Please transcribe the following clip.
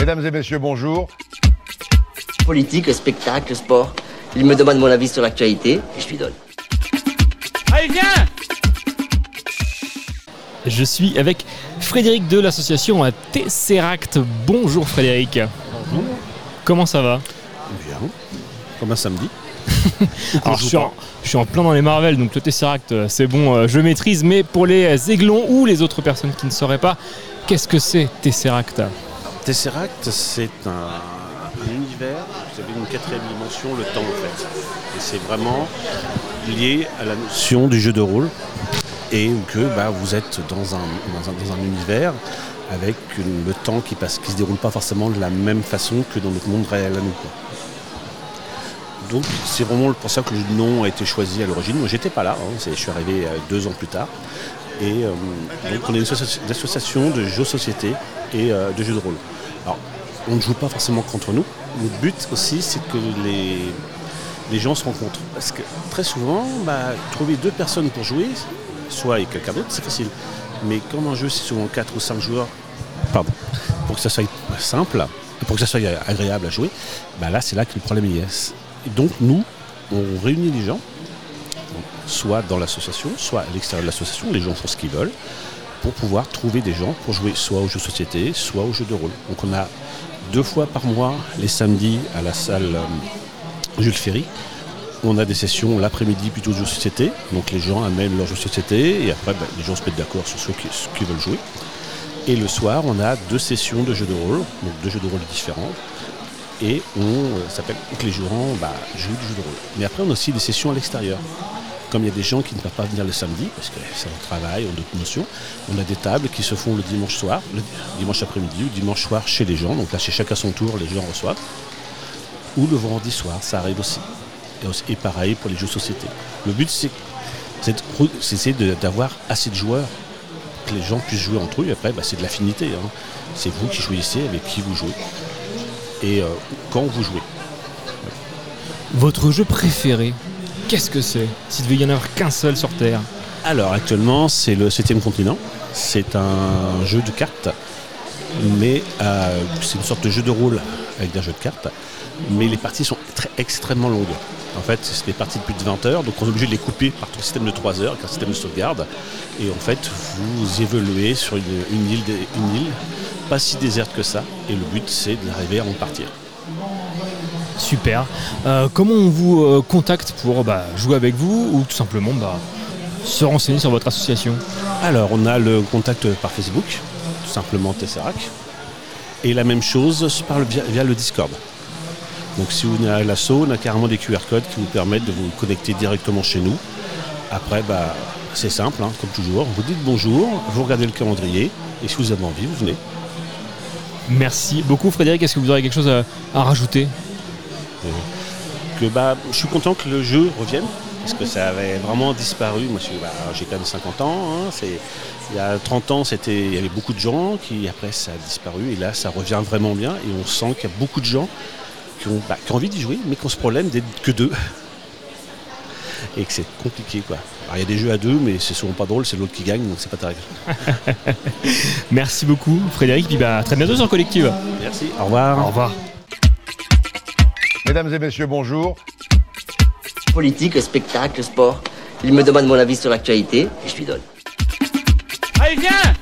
Mesdames et messieurs, bonjour. Politique, spectacle, sport. Il me demande mon avis sur l'actualité et je lui donne. Allez, viens Je suis avec Frédéric de l'association Tesseract. Bonjour Frédéric. Bonjour. Comment ça va? Bien. Comme un samedi. Alors, je, suis en, je suis en plein dans les Marvel, donc le Tesseract, euh, c'est bon, euh, je maîtrise. Mais pour les aiglons ou les autres personnes qui ne sauraient pas, qu'est-ce que c'est Tesseract? Tesseract, c'est un, un univers, vous avez une quatrième dimension, le temps en fait. Et c'est vraiment lié à la notion du jeu de rôle et que bah, vous êtes dans un, univers avec le temps qui passe, qui se déroule pas forcément de la même façon que dans notre monde réel à nous. Donc c'est vraiment pour ça que le nom a été choisi à l'origine. Moi j'étais pas là, hein, je suis arrivé euh, deux ans plus tard. Et euh, donc on est une, associ- une association de jeux société et euh, de jeux de rôle. Alors on ne joue pas forcément contre nous. Notre but aussi c'est que les, les gens se rencontrent. Parce que très souvent, bah, trouver deux personnes pour jouer, soit avec quelqu'un d'autre, c'est facile. Mais quand un jeu c'est souvent 4 ou 5 joueurs, pardon, pour que ça soit simple, pour que ça soit agréable à jouer, bah là c'est là que le problème y est. Et donc nous, on réunit les gens, soit dans l'association, soit à l'extérieur de l'association, les gens font ce qu'ils veulent, pour pouvoir trouver des gens pour jouer soit aux jeux de société, soit aux jeux de rôle. Donc on a deux fois par mois, les samedis, à la salle euh, Jules Ferry. On a des sessions l'après-midi plutôt de jeux de société, donc les gens amènent leurs jeux de société et après bah, les gens se mettent d'accord sur ce qui- ce qu'ils veulent jouer. Et le soir, on a deux sessions de jeux de rôle, donc deux jeux de rôle différents. Et on euh, s'appelle que les joueurs bah, jouent du jeu de rôle. Mais après, on a aussi des sessions à l'extérieur. Comme il y a des gens qui ne peuvent pas venir le samedi, parce que c'est un travail ou d'autres notions, on a des tables qui se font le dimanche soir, le dimanche après-midi ou dimanche soir chez les gens. Donc là, chez chacun son tour, les gens reçoivent. Ou le vendredi soir, ça arrive aussi. Et, pareil pour les jeux de société. Le but, c'est d'avoir assez de joueurs que les gens puissent jouer entre eux. Et après, bah, c'est de l'affinité. hein. C'est vous qui choisissez avec qui vous jouez. Et euh, quand vous jouez. Votre jeu préféré, qu'est-ce que c'est S'il devait y en avoir qu'un seul sur Terre. Alors actuellement, c'est le 7 continent. C'est un jeu de cartes, mais euh, c'est une sorte de jeu de rôle avec un jeu de cartes. Mais les parties sont extrêmement longues. En fait, c'est des parties de plus de 20 heures, donc on est obligé de les couper par un système de 3 heures, avec un système de sauvegarde. Et en fait, vous évoluez sur une, île, une île pas si déserte que ça. Et le but, c'est d'arriver à en partir. Super. Euh, comment on vous euh, contacte pour bah, jouer avec vous ou tout simplement bah, se renseigner sur votre association? Alors, on a le contact par Facebook, tout simplement Tesseract. Et la même chose par le- via, via le Discord. Donc, si vous venez à l'assaut, on a carrément des QR codes qui vous permettent de vous connecter directement chez nous. Après, bah, c'est simple, hein, comme toujours. Vous dites bonjour, vous regardez le calendrier, et si vous avez envie, vous venez. Merci beaucoup Frédéric. Est-ce que vous aurez quelque chose à, à rajouter? Que, bah, je suis content que le jeu revienne, parce que ça avait vraiment disparu. Moi, bah, j'ai quand même 50 ans. hein, il y a 30 ans, c'était, il y avait beaucoup de gens qui, après, ça a disparu. Et là, ça revient vraiment bien. Et on sent qu'il y a beaucoup de gens qui ont, bah, qui ont envie d'y jouer, mais qui ont ce problème d'être que deux. Et que c'est compliqué, quoi. Alors, il y a des jeux à deux, mais c'est souvent pas drôle, c'est l'autre qui gagne, donc c'est pas terrible. Merci beaucoup Frédéric. Puis bah, à très bientôt sur Collective. Merci, au revoir. Au revoir. Mesdames et messieurs, bonjour. Politique, spectacle, sport. Il me demande mon avis sur l'actualité et je lui donne. Allez, viens